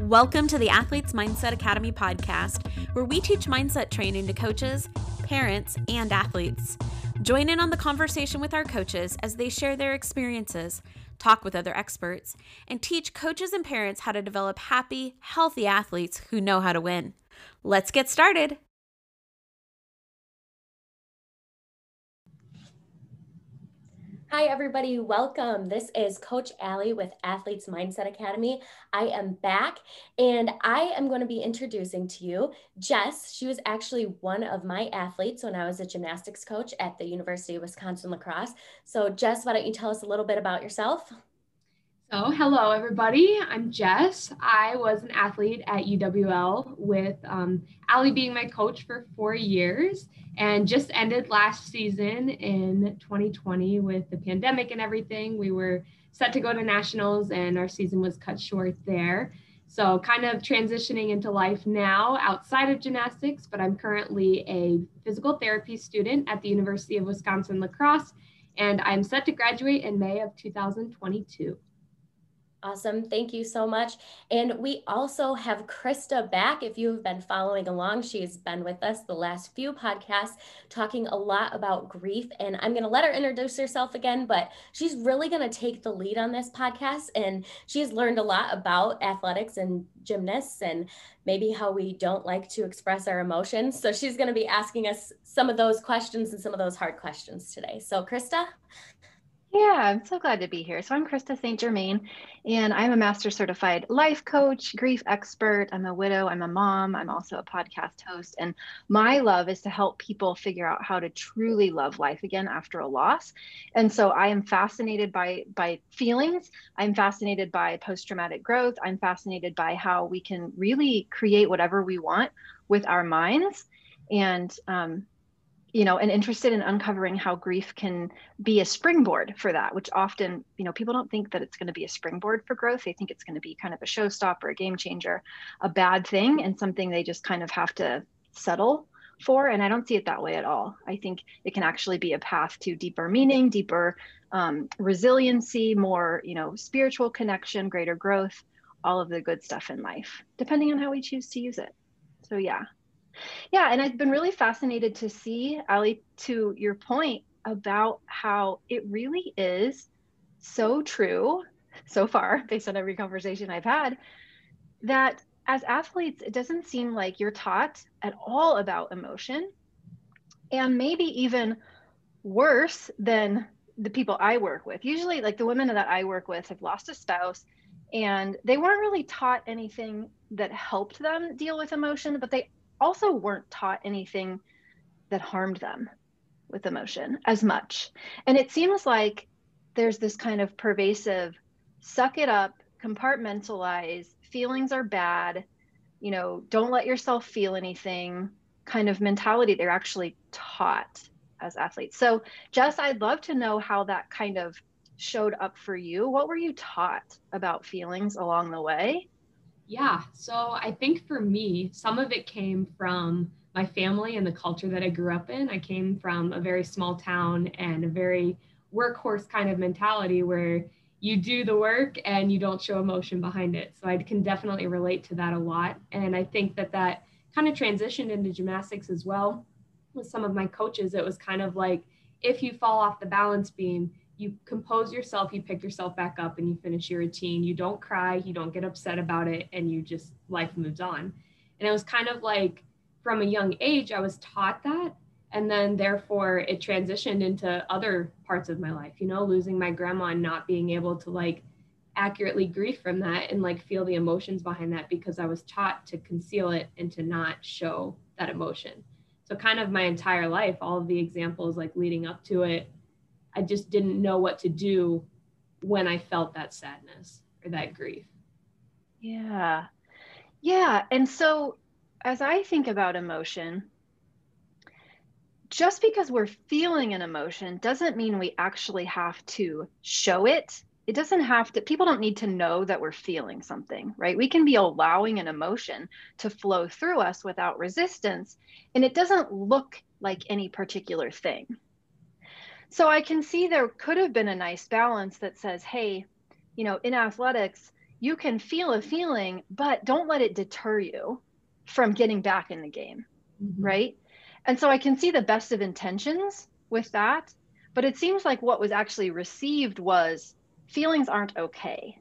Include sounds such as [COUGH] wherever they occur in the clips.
Welcome to the Athletes Mindset Academy podcast, where we teach mindset training to coaches, parents, and athletes. Join in on the conversation with our coaches as they share their experiences, talk with other experts, and teach coaches and parents how to develop happy, healthy athletes who know how to win. Let's get started. Hi, everybody. Welcome. This is Coach Allie with Athletes Mindset Academy. I am back and I am going to be introducing to you Jess. She was actually one of my athletes when I was a gymnastics coach at the University of Wisconsin La Crosse. So, Jess, why don't you tell us a little bit about yourself? So, hello, everybody. I'm Jess. I was an athlete at UWL with um, Allie being my coach for four years and just ended last season in 2020 with the pandemic and everything. We were set to go to nationals and our season was cut short there. So, kind of transitioning into life now outside of gymnastics, but I'm currently a physical therapy student at the University of Wisconsin La Crosse, and I'm set to graduate in May of 2022. Awesome. Thank you so much. And we also have Krista back. If you have been following along, she has been with us the last few podcasts talking a lot about grief. And I'm going to let her introduce herself again, but she's really going to take the lead on this podcast. And she's learned a lot about athletics and gymnasts and maybe how we don't like to express our emotions. So she's going to be asking us some of those questions and some of those hard questions today. So, Krista, yeah, I'm so glad to be here. So I'm Krista St. Germain, and I'm a master certified life coach, grief expert. I'm a widow, I'm a mom, I'm also a podcast host. And my love is to help people figure out how to truly love life again after a loss. And so I am fascinated by by feelings. I'm fascinated by post-traumatic growth. I'm fascinated by how we can really create whatever we want with our minds. And um, you know and interested in uncovering how grief can be a springboard for that which often you know people don't think that it's going to be a springboard for growth. They think it's going to be kind of a showstopper a game changer a bad thing and something they just kind of have to settle for and i don't see it that way at all. I think it can actually be a path to deeper meaning deeper um, resiliency more you know spiritual connection greater growth all of the good stuff in life depending on how we choose to use it. So yeah yeah, and I've been really fascinated to see, Allie, to your point about how it really is so true so far, [LAUGHS] based on every conversation I've had, that as athletes, it doesn't seem like you're taught at all about emotion. And maybe even worse than the people I work with. Usually, like the women that I work with have lost a spouse and they weren't really taught anything that helped them deal with emotion, but they also weren't taught anything that harmed them with emotion as much. And it seems like there's this kind of pervasive suck it up, compartmentalize, feelings are bad, you know, don't let yourself feel anything kind of mentality they're actually taught as athletes. So, Jess, I'd love to know how that kind of showed up for you. What were you taught about feelings along the way? Yeah. So I think for me, some of it came from my family and the culture that I grew up in. I came from a very small town and a very workhorse kind of mentality where you do the work and you don't show emotion behind it. So I can definitely relate to that a lot. And I think that that kind of transitioned into gymnastics as well. With some of my coaches, it was kind of like if you fall off the balance beam, you compose yourself, you pick yourself back up, and you finish your routine. You don't cry, you don't get upset about it, and you just life moves on. And it was kind of like from a young age, I was taught that. And then therefore it transitioned into other parts of my life, you know, losing my grandma and not being able to like accurately grieve from that and like feel the emotions behind that because I was taught to conceal it and to not show that emotion. So kind of my entire life, all of the examples like leading up to it I just didn't know what to do when I felt that sadness or that grief. Yeah. Yeah. And so as I think about emotion, just because we're feeling an emotion doesn't mean we actually have to show it. It doesn't have to, people don't need to know that we're feeling something, right? We can be allowing an emotion to flow through us without resistance, and it doesn't look like any particular thing. So I can see there could have been a nice balance that says, hey, you know, in athletics, you can feel a feeling, but don't let it deter you from getting back in the game. Mm-hmm. Right. And so I can see the best of intentions with that. But it seems like what was actually received was feelings aren't okay.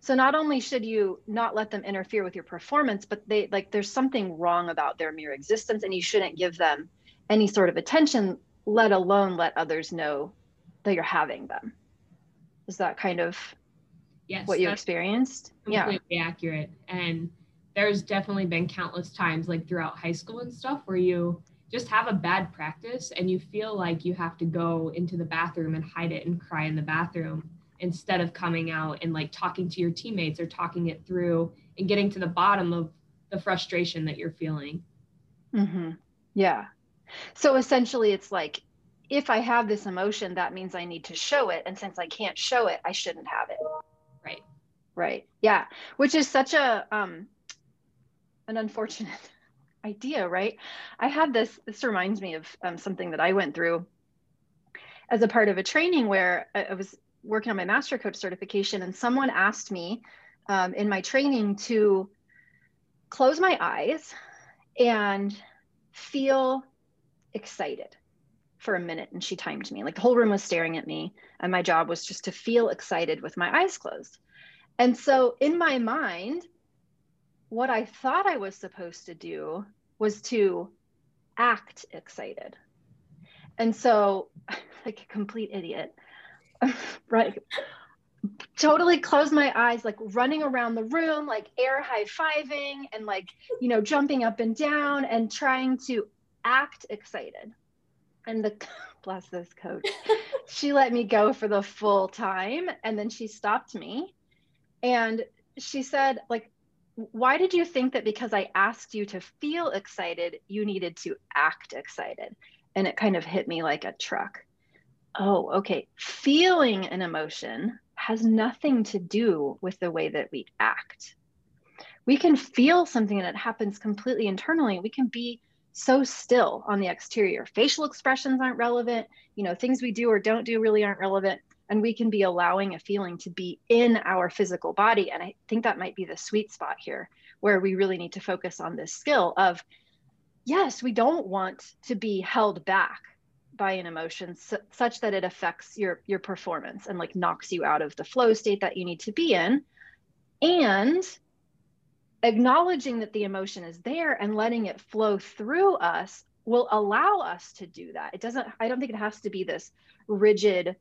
So not only should you not let them interfere with your performance, but they like there's something wrong about their mere existence and you shouldn't give them any sort of attention, let alone let others know that you're having them. Is that kind of yes, what you experienced? Completely yeah. accurate. And there's definitely been countless times like throughout high school and stuff where you just have a bad practice and you feel like you have to go into the bathroom and hide it and cry in the bathroom instead of coming out and like talking to your teammates or talking it through and getting to the bottom of the frustration that you're feeling. Mm-hmm. Yeah. So essentially, it's like if I have this emotion, that means I need to show it. And since I can't show it, I shouldn't have it. Right. Right. Yeah. Which is such a, um, an unfortunate [LAUGHS] idea, right? I had this, this reminds me of um, something that I went through as a part of a training where I, was working on my master coach certification and someone asked me um, in my training to close my eyes and feel excited for a minute and she timed me like the whole room was staring at me and my job was just to feel excited with my eyes closed and so in my mind what I thought I was supposed to do was to act excited. And so, [LAUGHS] like a complete idiot, [LAUGHS] right? Totally closed my eyes, like running around the room, like air high fiving and like, you know, jumping up and down and trying to act excited. And the, [LAUGHS] bless this coach, she let me go for the full time. And then she stopped me and she said, like, why did you think that because I asked you to feel excited, you needed to act excited? And it kind of hit me like a truck. Oh, okay. Feeling an emotion has nothing to do with the way that we act. We can feel something and it happens completely internally. We can be so still on the exterior. Facial expressions aren't relevant. You know, things we do or don't do really aren't relevant and we can be allowing a feeling to be in our physical body and i think that might be the sweet spot here where we really need to focus on this skill of yes we don't want to be held back by an emotion su- such that it affects your your performance and like knocks you out of the flow state that you need to be in and acknowledging that the emotion is there and letting it flow through us will allow us to do that. It doesn't i don't think it has to be this rigid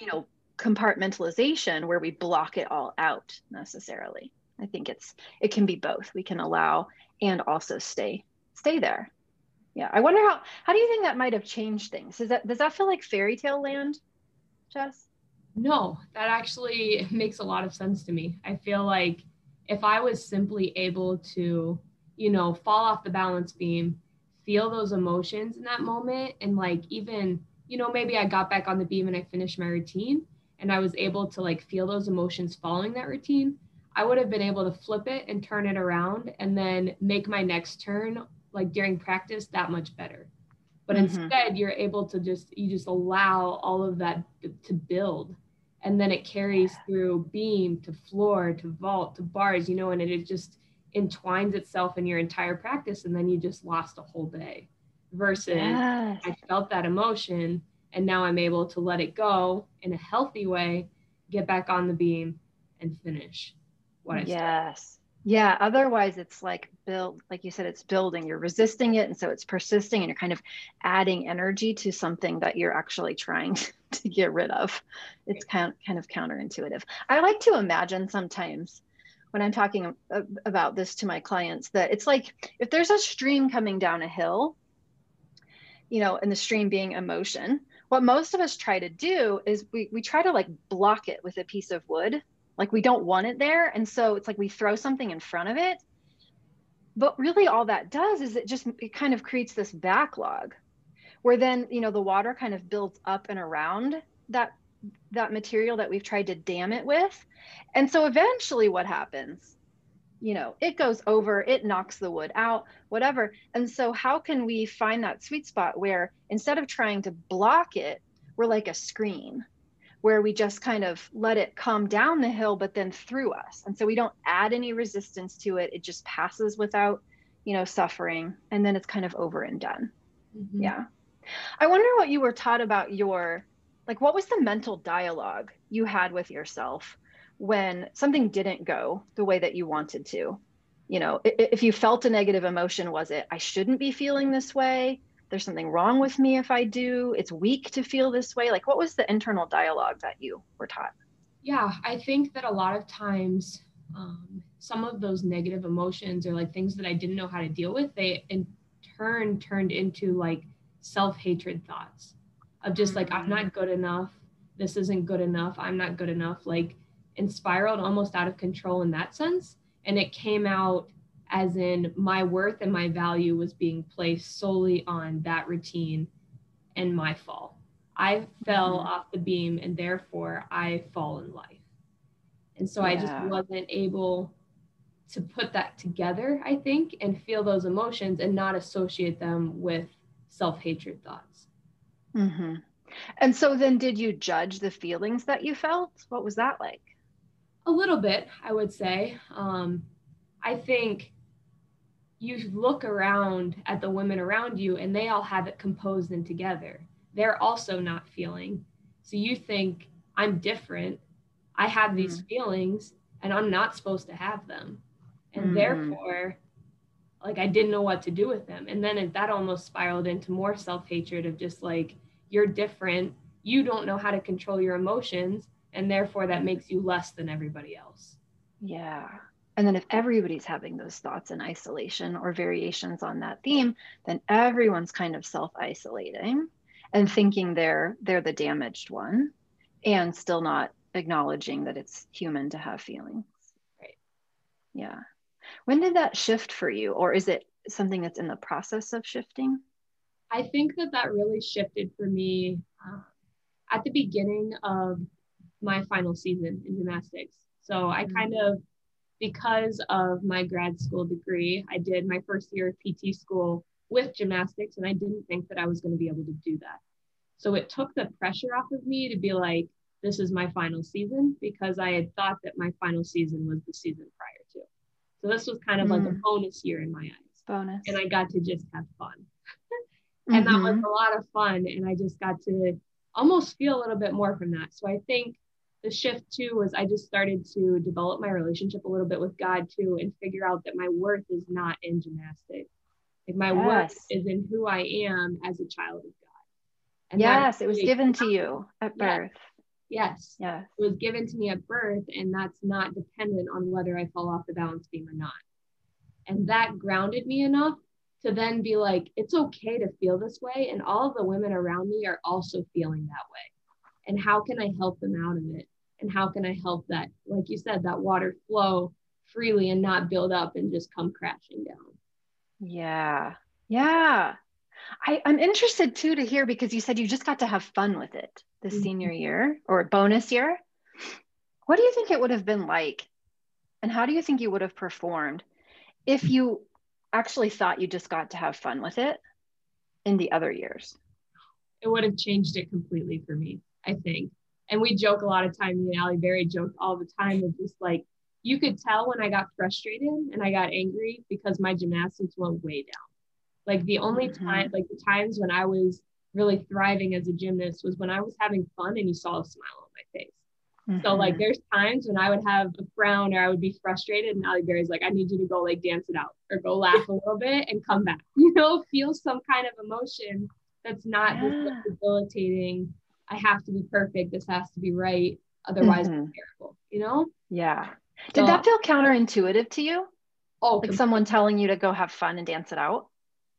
you know compartmentalization where we block it all out necessarily. I think it's it can be both. We can allow and also stay stay there. Yeah i wonder how how do you think that might have changed things? Does that does that feel like fairy tale land jess? No that actually makes a lot of sense to me. I feel like if i was simply able to you know fall off the balance beam feel those emotions in that moment and like even you know, maybe I got back on the beam and I finished my routine and I was able to like feel those emotions following that routine, I would have been able to flip it and turn it around and then make my next turn like during practice that much better. But mm-hmm. instead, you're able to just, you just allow all of that to build. And then it carries through beam to floor to vault to bars, you know, and it, it just entwines itself in your entire practice. And then you just lost a whole day versus yes. I felt that emotion and now I'm able to let it go in a healthy way, get back on the beam and finish what I yes. started. Yeah, otherwise it's like build like you said it's building, you're resisting it and so it's persisting and you're kind of adding energy to something that you're actually trying [LAUGHS] to get rid of. It's kind of, kind of counterintuitive. I like to imagine sometimes when I'm talking about this to my clients that it's like if there's a stream coming down a hill you know, and the stream being emotion. What most of us try to do is we, we try to like block it with a piece of wood. Like we don't want it there. And so it's like we throw something in front of it. But really all that does is it just it kind of creates this backlog where then, you know, the water kind of builds up and around that that material that we've tried to dam it with. And so eventually what happens you know it goes over it knocks the wood out whatever and so how can we find that sweet spot where instead of trying to block it we're like a screen where we just kind of let it come down the hill, but then through us. And so we don't add any resistance to it. It just passes without, you know, suffering. And then it's kind of over and done. Mm-hmm. Yeah. I wonder what you were taught about your, like, what was the mental dialogue you had with yourself when something didn't go the way that you wanted to? You know, if you felt a negative emotion, was it, I shouldn't be feeling this way? There's something wrong with me if I do. It's weak to feel this way. Like, what was the internal dialogue that you were taught? Yeah, I think that a lot of times um, some of those negative emotions or like things that I didn't know how to deal with, they in turn turned into like self hatred thoughts of just like, I'm not good enough. This isn't good enough. I'm not good enough. Like, and spiraled almost out of control in that sense. And it came out as in my worth and my value was being placed solely on that routine and my fall. I fell mm-hmm. off the beam and therefore I fall in life. And so yeah. I just wasn't able to put that together, I think, and feel those emotions and not associate them with self hatred thoughts. Mm-hmm. And so then, did you judge the feelings that you felt? What was that like? A little bit, I would say. Um, I think you look around at the women around you and they all have it composed and together. They're also not feeling. So you think, I'm different. I have these mm. feelings and I'm not supposed to have them. And mm. therefore, like I didn't know what to do with them. And then it, that almost spiraled into more self hatred of just like, you're different. You don't know how to control your emotions. And therefore, that makes you less than everybody else. Yeah. And then if everybody's having those thoughts in isolation or variations on that theme, then everyone's kind of self-isolating and thinking they're they're the damaged one and still not acknowledging that it's human to have feelings. Right. Yeah. When did that shift for you or is it something that's in the process of shifting? I think that that really shifted for me uh, at the beginning of my final season in gymnastics. So I mm-hmm. kind of because of my grad school degree, I did my first year of PT school with gymnastics, and I didn't think that I was going to be able to do that. So it took the pressure off of me to be like, this is my final season because I had thought that my final season was the season prior to. So this was kind of mm. like a mm. bonus year in my eyes. Bonus. And I got to just have fun. [LAUGHS] and mm-hmm. that was mm-hmm. a lot of fun. And I just got to almost feel a little bit more from that. So I think the shift too was I just started to develop my relationship a little bit with God too and figure out that my worth is not in gymnastics. Like my yes. worth is in who I am as a child of God. And yes, it was given to you at birth. Yes. Yes. It was given to me at birth, and that's not dependent on whether I fall off the balance beam or not. And that grounded me enough to then be like, it's okay to feel this way. And all of the women around me are also feeling that way. And how can I help them out of it? And how can i help that like you said that water flow freely and not build up and just come crashing down? Yeah. Yeah. I, i'm interested too to hear because you said you just got to have fun with it this mm-hmm. senior year or bonus year. What do you think it would have been like? And how do you think you would have performed if you actually thought you just got to have fun with it in the other years? It would have changed it completely for me i think and we joke a lot of time. Me and Allie Berry joke all the time of just like you could tell when I got frustrated and I got angry because my gymnastics went way down. Like the only mm-hmm. time, like the times when I was really thriving as a gymnast was when I was having fun and you saw a smile on my face. Mm-hmm. So like there's times when I would have a frown or I would be frustrated and Allie Berry's like, I need you to go like dance it out or go laugh a [LAUGHS] little bit and come back. [LAUGHS] You know, feel some kind of emotion that's not yeah. just debilitating I have to be perfect. This has to be right. Otherwise, mm-hmm. terrible, you know? Yeah. Did so, that feel counterintuitive to you? Oh, like someone telling you to go have fun and dance it out?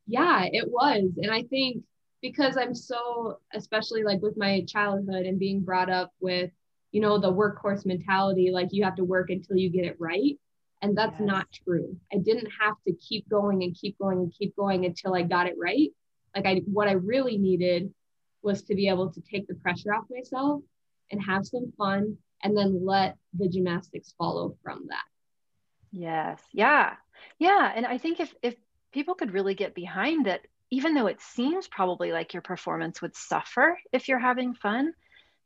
Yeah, it was. And I think because I'm so, especially like with my childhood and being brought up with, you know, the workhorse mentality, like you have to work until you get it right. And that's yes. not true. I didn't have to keep going and keep going and keep going until I got it right. Like I, what I really needed was to be able to take the pressure off myself and have some fun and then let the gymnastics follow from that. Yes. Yeah. Yeah. And I think if if people could really get behind it, even though it seems probably like your performance would suffer if you're having fun,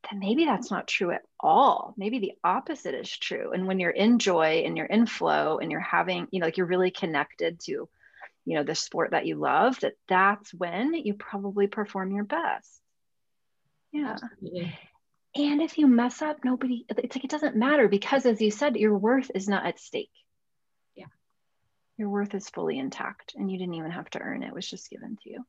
then maybe that's not true at all. Maybe the opposite is true. And when you're in joy and you're in flow and you're having, you know, like you're really connected to, you know, the sport that you love, that that's when you probably perform your best. Yeah. Absolutely. And if you mess up, nobody, it's like it doesn't matter because, as you said, your worth is not at stake. Yeah. Your worth is fully intact and you didn't even have to earn it, it was Jess given to you.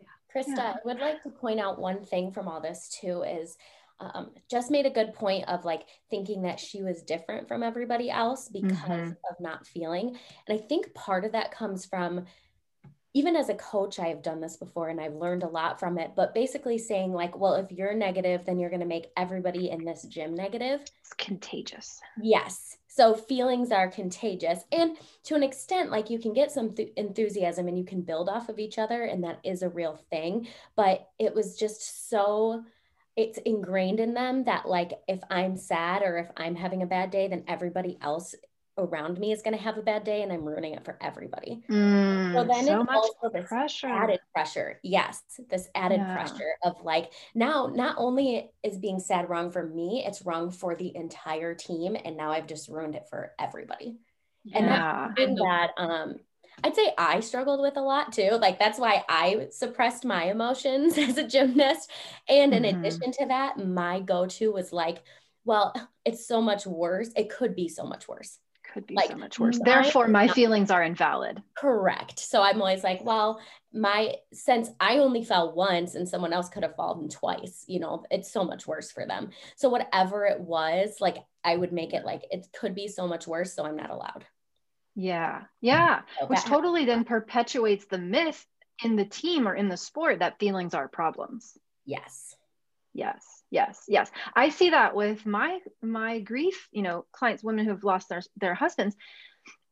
Yeah. Krista, yeah. I would like to point out one thing from all this too is um, just made a good point of like thinking that she was different from everybody else because mm-hmm. of not feeling. And I think part of that comes from even as a coach, I've done this before and I've learned a lot from it, but basically saying, like, well, if you're negative, then you're going to make everybody in this gym negative. It's contagious. Yes. So feelings are contagious. And to an extent, like you can get some th- enthusiasm and you can build off of each other, and that is a real thing. But it was just so it's ingrained in them that like if i'm sad or if i'm having a bad day then everybody else around me is going to have a bad day and I'm ruining it for everybody. Mm, so then so it's also this pressure. added pressure. Yes, this added yeah. pressure of like now not only is being sad wrong for me, it's wrong for the entire team and now I've just ruined it for everybody. Yeah. And that's that um I'd say I struggled with a lot too. Like that's why I suppressed my emotions [LAUGHS] as a gymnast. And in mm-hmm. addition to that, my go-to was like, well, it's so much worse. It could be so much worse could be like, so much worse. Therefore, my feelings are invalid. Correct. So I'm always like, well, my since I only fell once and someone else could have fallen twice, you know, it's so much worse for them. So whatever it was, like I would make it like it could be so much worse, so I'm not allowed. Yeah. Yeah. So Which totally then perpetuates the myth in the team or in the sport that feelings are problems. Yes. Yes yes yes. I see that with my my grief you know clients women who have lost their their husbands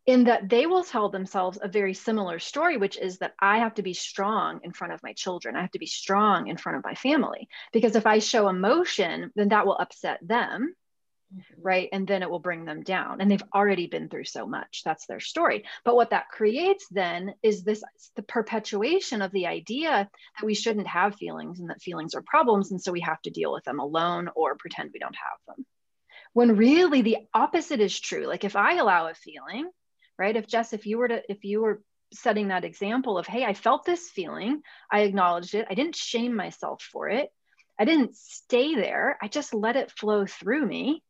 in that they will tell themselves a very similar story which is that i have to be strong in front of my children. I have to be strong in front of my family. Because if i show emotion then that will upset them. Right? And then it will bring them down. And they've already been through so much. That's their story. But what that creates then is this the perpetuation of the idea that we shouldn't have feelings and that feelings are problems. And so we have to deal with them alone or pretend we don't have them. When really the opposite is true. Like if I allow a feeling, right? If Jess, if you were to, if you were setting that example of, hey, I felt this feeling, I acknowledged it, I didn't shame myself for it. I didn't stay there. I just let it flow through me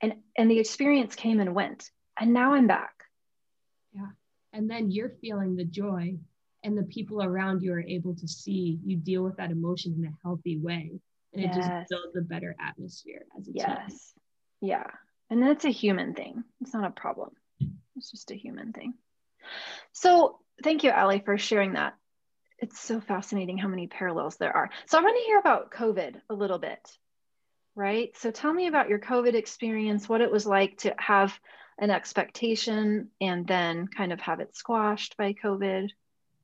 and and the experience came and went. And now i'm back. Yeah. And then you're feeling the joy and the people around you are able to see you deal with that emotion in a healthy way. And yes. it just builds a better atmosphere as a yes. Team. yeah. And that's a human thing. It's not a problem. It's just a human thing. So thank you Allie for sharing that. It's so fascinating how many parallels there are. So i want to hear about covid a little bit right? So tell me about your COVID experience, what it was like to have an expectation and then kind of have it squashed by COVID.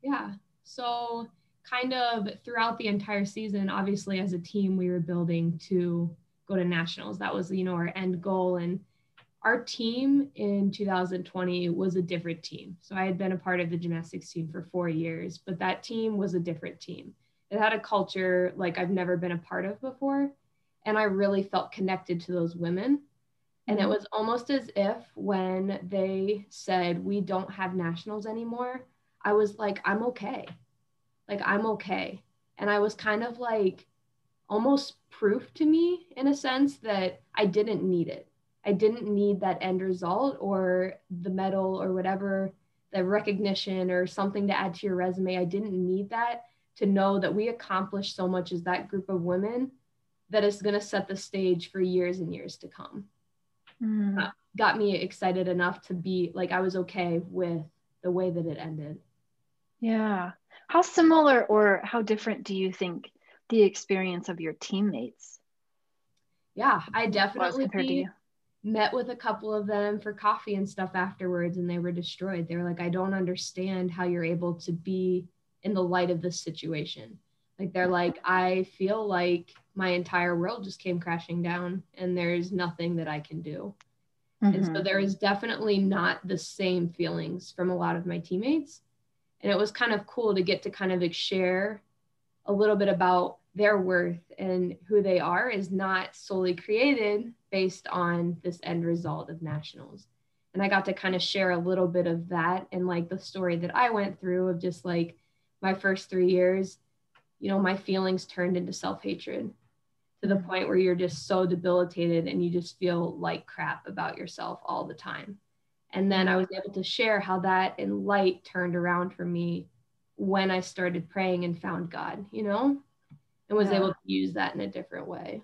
Yeah. So, kind of throughout the entire season, obviously, as a team, we were building to go to nationals. That was, you know, our end goal. And our team in 2020 was a different team. So, I had been a part of the gymnastics team for four years, but that team was a different team. It had a culture like I've never been a part of before and I really felt connected to those women. And it mm-hmm. was almost as if when they said, we don't have nationals anymore, I was like, I'm okay. Like, I'm okay. And I was kind of like almost proof to me in a sense that I didn't need it. I didn't need that end result or the medal or whatever, the recognition or something to add to your resume. I didn't need that to know that we accomplished so much as that group of women that is going to set the stage for years and years to come. Mm. Uh, got me excited enough to be like, I was okay with the way that it ended. Yeah. How similar or how different do you think the experience of your teammates? Yeah, I definitely met with a couple of them for coffee and stuff afterwards, and they were destroyed. They were like, I don't understand how you're able to be in the light of this situation. Like, they're like, I feel like my entire world just came crashing down and there's nothing that I can do. Mm-hmm. And so mm-hmm. there is definitely not the same feelings from a lot of my teammates. And it was kind of cool to get to kind of share a little bit about their worth and who they are is not solely created based on this end result of nationals. And I got to kind of share a little bit of that and like the story that I went through of just like my first three years, you know, my feelings turned into self hatred to the mm-hmm. point where you're just so debilitated and you just feel like crap about yourself all the time. And then I was able to share how that in light turned around for me when I started praying and found God, you know, and was yeah. able to use that in a different way.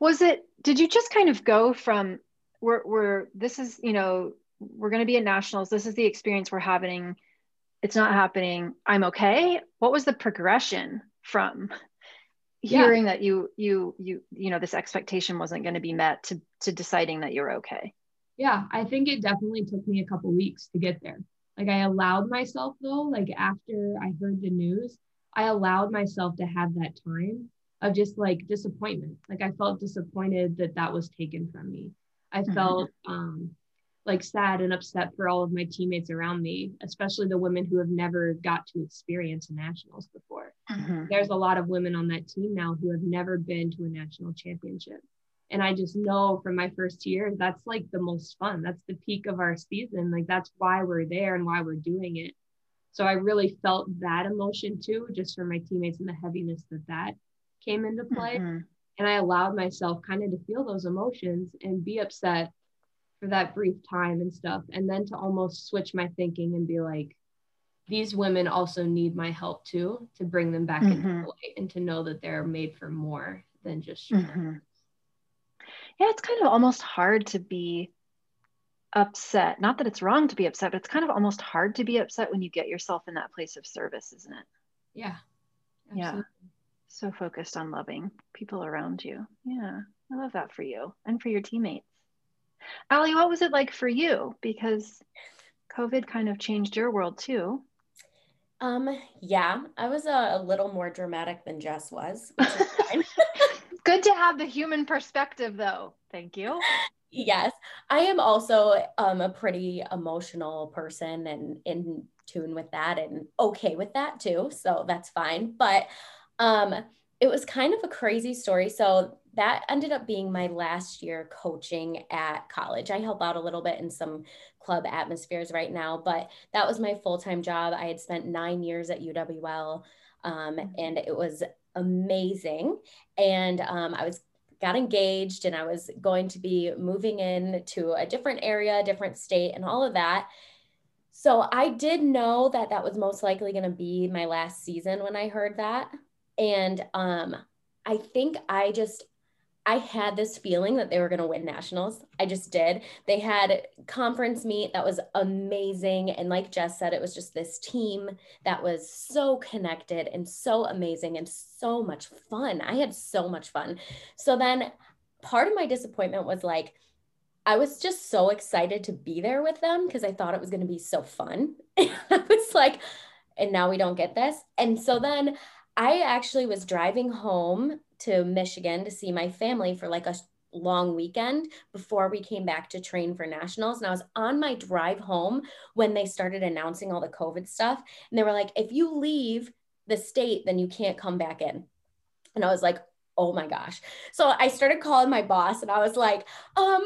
Was it, did you just kind of go from, we're, we're this is, you know, we're going to be at nationals. This is the experience we're having. It's not happening. I'm okay. What was the progression from hearing yeah. that you you you you know this expectation wasn't going to be met to to deciding that you're okay yeah i think it definitely took me a couple weeks to get there like i allowed myself though like after i heard the news i allowed myself to have that time of just like disappointment like i felt disappointed that that was taken from me i mm-hmm. felt um like sad and upset for all of my teammates around me, especially the women who have never got to experience nationals before. Mm-hmm. There's a lot of women on that team now who have never been to a national championship. And I just know from my first year, that's like the most fun. That's the peak of our season. Like that's why we're there and why we're doing it. So I really felt that emotion too, just from my teammates and the heaviness that that came into play. Mm-hmm. And I allowed myself kind of to feel those emotions and be upset for that brief time and stuff and then to almost switch my thinking and be like these women also need my help too to bring them back mm-hmm. into the light and to know that they're made for more than just mm-hmm. yeah it's kind of almost hard to be upset not that it's wrong to be upset but it's kind of almost hard to be upset when you get yourself in that place of service isn't it yeah absolutely. yeah so focused on loving people around you yeah i love that for you and for your teammates Allie, what was it like for you? Because COVID kind of changed your world too. Um, yeah, I was a, a little more dramatic than Jess was. [LAUGHS] [LAUGHS] Good to have the human perspective though. Thank you. Yes, I am also um, a pretty emotional person and in tune with that and okay with that too. So that's fine. But um, it was kind of a crazy story. So that ended up being my last year coaching at college. I help out a little bit in some club atmospheres right now, but that was my full time job. I had spent nine years at UWL um, and it was amazing. And um, I was got engaged and I was going to be moving in to a different area, different state, and all of that. So I did know that that was most likely going to be my last season when I heard that. And um, I think I just I had this feeling that they were going to win nationals. I just did. They had conference meet that was amazing. And like Jess said, it was just this team that was so connected and so amazing and so much fun. I had so much fun. So then part of my disappointment was like, I was just so excited to be there with them because I thought it was going to be so fun. [LAUGHS] I was like, and now we don't get this. And so then I actually was driving home to Michigan to see my family for like a long weekend before we came back to train for nationals. And I was on my drive home when they started announcing all the COVID stuff. And they were like, if you leave the state, then you can't come back in. And I was like, oh my gosh. So I started calling my boss and I was like, um,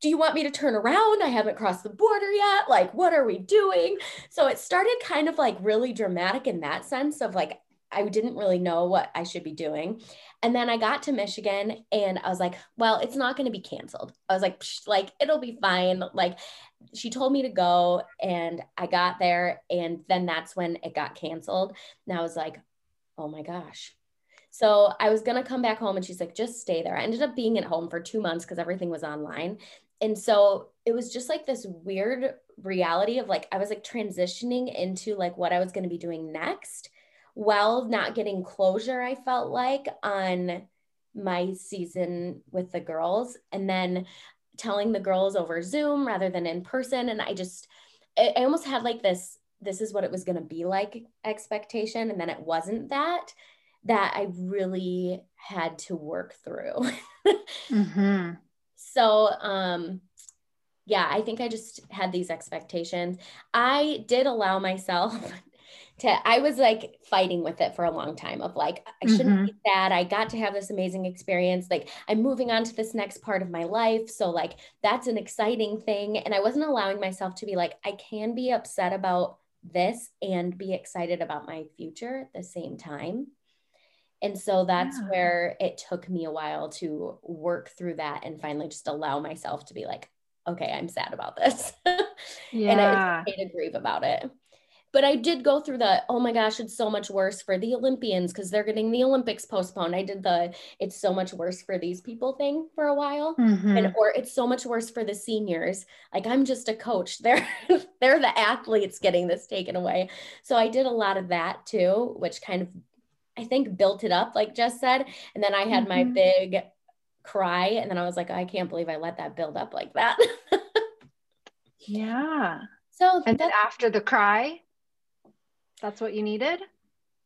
do you want me to turn around? I haven't crossed the border yet. Like, what are we doing? So it started kind of like really dramatic in that sense of like, I didn't really know what I should be doing. And then I got to Michigan and I was like, well, it's not going to be canceled. I was like, like it'll be fine. Like she told me to go and I got there and then that's when it got canceled. And I was like, oh my gosh. So I was going to come back home and she's like, just stay there. I ended up being at home for two months because everything was online. And so it was just like this weird reality of like, I was like transitioning into like what I was going to be doing next while not getting closure, I felt like on my season with the girls. And then telling the girls over Zoom rather than in person. And I just, I almost had like this, this is what it was going to be like expectation. And then it wasn't that, that I really had to work through. [LAUGHS] mm-hmm. So, um, yeah, I think I just had these expectations. I did allow myself to I was like fighting with it for a long time of like I shouldn't mm-hmm. be sad. I got to have this amazing experience. Like I'm moving on to this next part of my life. So like that's an exciting thing. And I wasn't allowing myself to be like, I can be upset about this and be excited about my future at the same time. And so that's yeah. where it took me a while to work through that and finally just allow myself to be like, okay, I'm sad about this. yeah. [LAUGHS] and I okay to grieve about it. But I did go through the, oh my gosh, it's so much worse for the Olympians because they're getting the Olympics postponed. I did the, it's so much worse for these people thing for a while. Mm-hmm. And, or it's so much worse for the seniors. Like I'm just a coach. [LAUGHS] They're, they're the athletes getting this taken away. So I did a lot of that too, which kind of, I think built it up, like Jess said. And then I had mm-hmm. my big cry. And then I was like, I can't believe I let that build up like that. [LAUGHS] yeah. So and then after the cry, that's what you needed?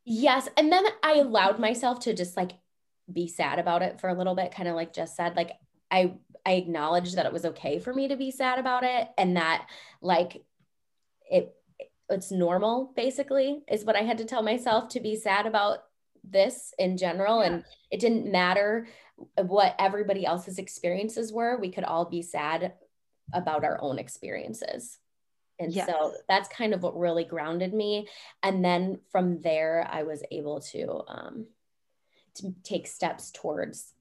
Yes. And then I allowed myself to just like be sad about it for a little bit, kind of like Jess said, like I I acknowledged that it was okay for me to be sad about it and that like it it's normal basically is what I had to tell myself to be sad about this in general yeah. and it didn't matter what everybody else's experiences were we could all be sad about our own experiences and yes. so that's kind of what really grounded me. And then from there, I was able to, um, to take steps towards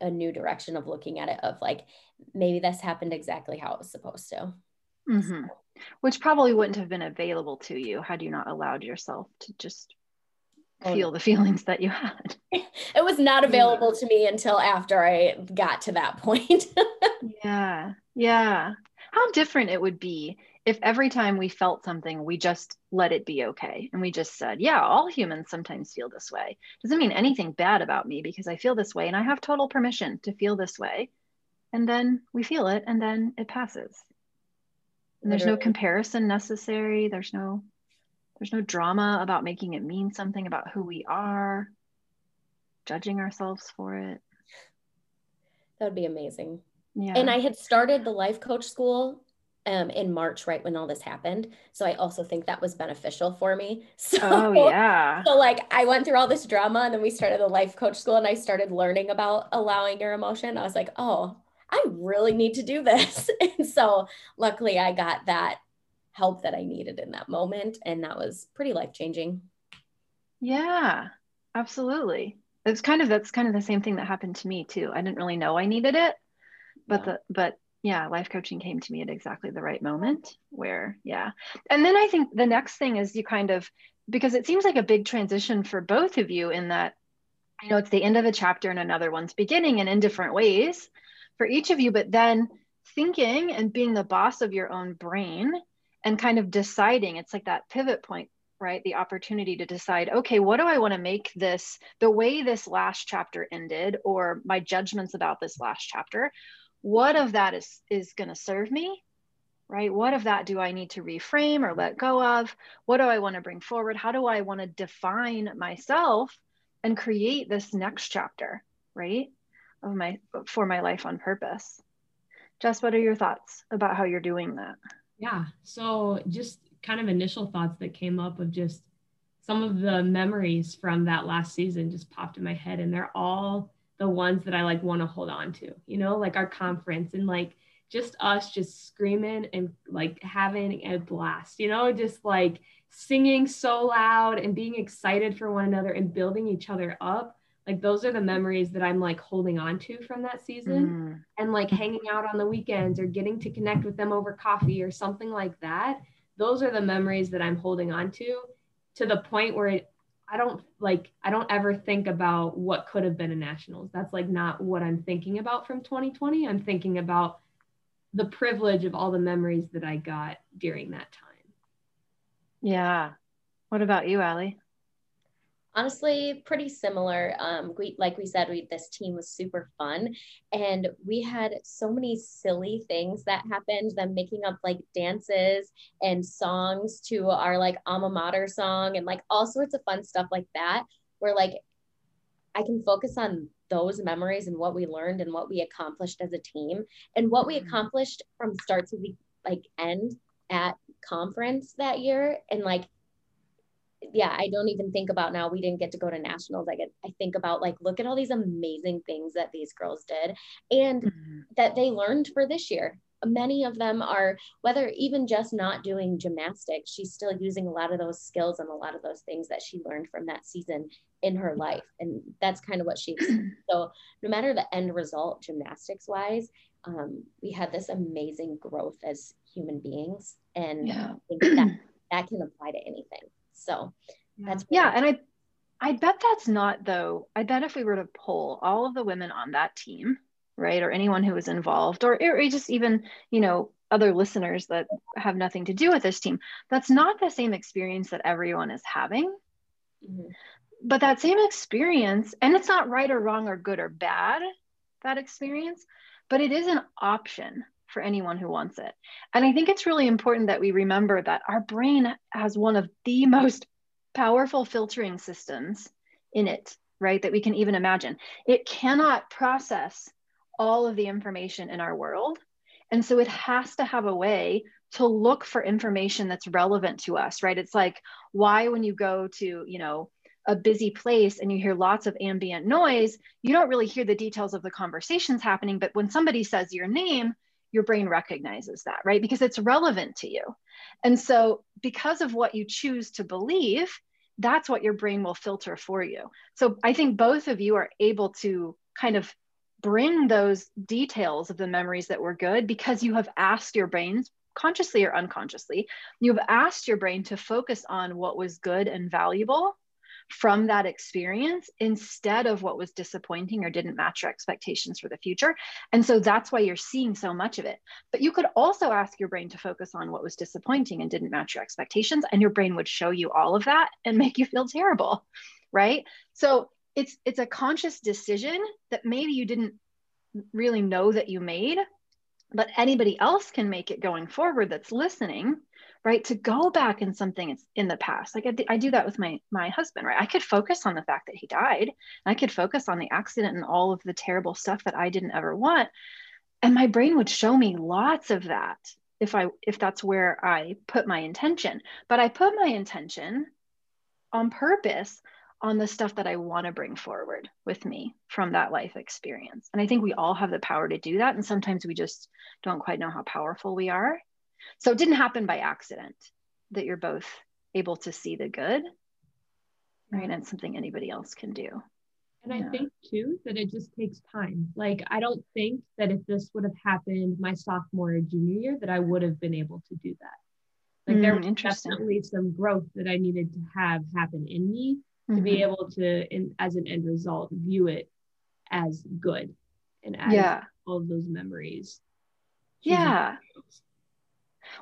a new direction of looking at it of like, maybe this happened exactly how it was supposed to. Mm-hmm. So. Which probably wouldn't have been available to you had you not allowed yourself to just oh, feel the feelings that you had. [LAUGHS] it was not available to me until after I got to that point. [LAUGHS] yeah. Yeah. How different it would be if every time we felt something, we just let it be okay. And we just said, yeah, all humans sometimes feel this way. Doesn't mean anything bad about me because I feel this way and I have total permission to feel this way. And then we feel it and then it passes. And there's no comparison necessary. There's no there's no drama about making it mean something about who we are, judging ourselves for it. That would be amazing. Yeah. And I had started the life coach school um, in March, right when all this happened. So I also think that was beneficial for me. [LAUGHS] So, oh, yeah. So, like, I went through all this drama and then we started the life coach school and I started learning about allowing your emotion. I was like, oh, I really need to do this. [LAUGHS] and so, luckily, I got that help that I needed in that moment. And that was pretty life changing. Yeah, absolutely. It's kind of that's kind of the same thing that happened to me too. I didn't really know I needed it, but yeah. the but yeah, life coaching came to me at exactly the right moment where, yeah. And then I think the next thing is you kind of, because it seems like a big transition for both of you in that, you know, it's the end of a chapter and another one's beginning and in different ways for each of you, but then thinking and being the boss of your own brain and kind of deciding, it's like that pivot point right the opportunity to decide okay what do i want to make this the way this last chapter ended or my judgments about this last chapter what of that is is going to serve me right? What of that do i need to reframe or let go of? What do i want to bring forward? How do i want to define myself and create this next chapter right of my for my life on purpose? Jess what are your thoughts about how you're doing that? Yeah so just kind of initial thoughts that came up of just some of the memories from that last season just popped in my head and they're all the ones that I like want to hold on to, you know, like our conference and like just us just screaming and like having a blast, you know, just like singing so loud and being excited for one another and building each other up. Like those are the memories that I'm like holding on to from that season mm. and like hanging out on the weekends or getting to connect with them over coffee or something like that. Those are the memories that I'm holding on to to the point where it I don't like I don't ever think about what could have been a nationals. That's like not what I'm thinking about from 2020. I'm thinking about the privilege of all the memories that I got during that time. Yeah. What about you, Allie? Honestly pretty similar um, we like we said we this team was super fun and we had so many silly things that happened them making up like dances and songs to our like alma mater song and like all sorts of fun stuff like that where like i can focus on those memories and what we learned and what we accomplished as a team and what we mm-hmm. accomplished from start to the like end at conference that year and like yeah, I don't even think about now. We didn't get to go to nationals. I get, I think about like, look at all these amazing things that these girls did and mm-hmm. that they learned for this year. Many of them are, whether even just not doing gymnastics, she's still using a lot of those skills and a lot of those things that she learned from that season in her life. And that's kind of what she, [CLEARS THROAT] so no matter the end result, gymnastics wise, um, we had this amazing growth as human beings. And yeah. I think that, [CLEARS THROAT] that can apply to anything. So that's yeah. And I I bet that's not though. I bet if we were to poll all of the women on that team, right, or anyone who was involved, or, or just even, you know, other listeners that have nothing to do with this team, that's not the same experience that everyone is having. Mm-hmm. But that same experience, and it's not right or wrong or good or bad, that experience, but it is an option for anyone who wants it. And I think it's really important that we remember that our brain has one of the most powerful filtering systems in it, right? That we can even imagine. It cannot process all of the information in our world. And so it has to have a way to look for information that's relevant to us, right? It's like why when you go to, you know, a busy place and you hear lots of ambient noise, you don't really hear the details of the conversations happening. But when somebody says your name, your brain recognizes that, right? Because it's relevant to you. And so, because of what you choose to believe, that's what your brain will filter for you. So, I think both of you are able to kind of bring those details of the memories that were good because you have asked your brains consciously or unconsciously you've asked your brain to focus on what was good and valuable from that experience instead of what was disappointing or didn't match your expectations for the future. And so that's why you're seeing so much of it. But you could also ask your brain to focus on what was disappointing and didn't match your expectations, and your brain would show you all of that and [LAUGHS] make you feel terrible, right? So it's it's a conscious decision that maybe you didn't really know that you made but anybody else can make it going forward that's listening right to go back in something in the past like I, d- I do that with my my husband right i could focus on the fact that he died i could focus on the accident and all of the terrible stuff that i didn't ever want and my brain would show me lots of that if i if that's where i put my intention but i put my intention on purpose on the stuff that I want to bring forward with me from that life experience. And I think we all have the power to do that. And sometimes we just don't quite know how powerful we are. So it didn't happen by accident that you're both able to see the good, right? And something anybody else can do. And I think too that it just takes time. Like, I don't think that if this would have happened my sophomore or junior year, that I would have been able to do that. Like, mm, there was definitely some growth that I needed to have happen in me mm-hmm. to be mm-hmm. able to, in, as an end result, view it as good and as yeah. all of those memories. Yeah.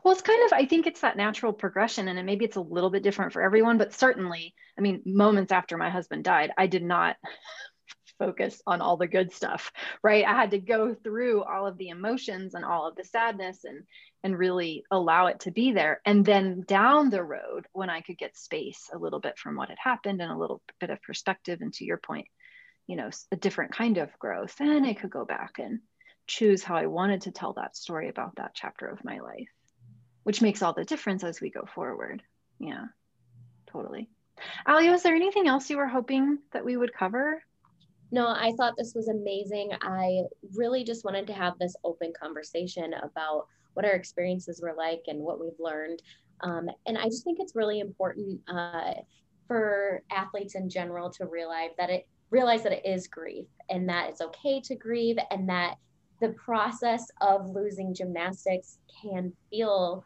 Well, it's kind of, I think it's that natural progression, and maybe it's a little bit different for everyone, but certainly, I mean, moments after my husband died, I did not [LAUGHS] focus on all the good stuff, right? I had to go through all of the emotions and all of the sadness and and really allow it to be there. And then down the road, when I could get space a little bit from what had happened and a little bit of perspective, and to your point, you know, a different kind of growth, then I could go back and choose how I wanted to tell that story about that chapter of my life, which makes all the difference as we go forward. Yeah, totally. Allie, was there anything else you were hoping that we would cover? No, I thought this was amazing. I really just wanted to have this open conversation about what our experiences were like and what we've learned. Um, and I just think it's really important uh, for athletes in general to realize that it realize that it is grief and that it's okay to grieve and that the process of losing gymnastics can feel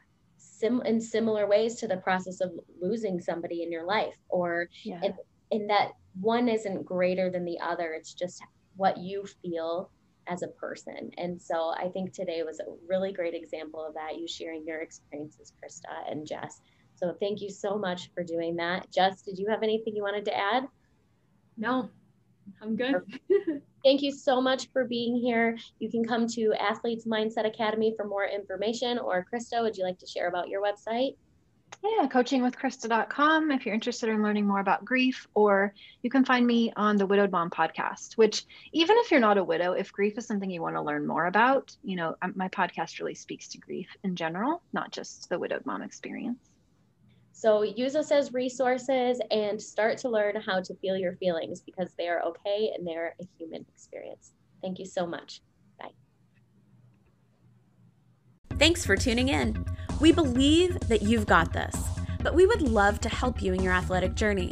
sim- in similar ways to the process of losing somebody in your life or yeah. in, in that one isn't greater than the other it's just what you feel as a person. And so I think today was a really great example of that, you sharing your experiences, Krista and Jess. So thank you so much for doing that. Jess, did you have anything you wanted to add? No, I'm good. [LAUGHS] Thank you so much for being here. You can come to Athletes Mindset Academy for more information. Or Krista, would you like to share about your website? Yeah, coachingwithkrista.com if you're interested in learning more about grief, or you can find me on the Widowed Mom podcast, which even if you're not a widow, if grief is something you want to learn more about, you know, um, my podcast really speaks to grief in general, not just the widowed mom experience. So use us as resources and start to learn how to feel your feelings because they are okay and they're a human experience. Thank you so much. Bye. Thanks for tuning in. We believe that you've got this, but we would love to help you in your athletic journey.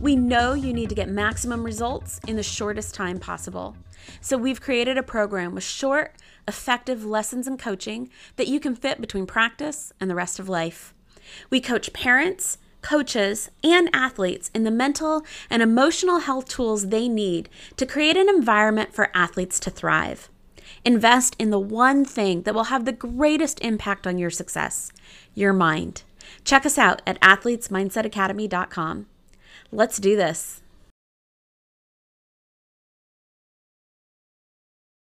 We know you need to get maximum results in the shortest time possible. So we've created a program with short, effective lessons and coaching that you can fit between practice and the rest of life. We coach parents, coaches, and athletes in the mental and emotional health tools they need to create an environment for athletes to thrive. Invest in the one thing that will have the greatest impact on your success your mind. Check us out at athletesmindsetacademy.com. Let's do this.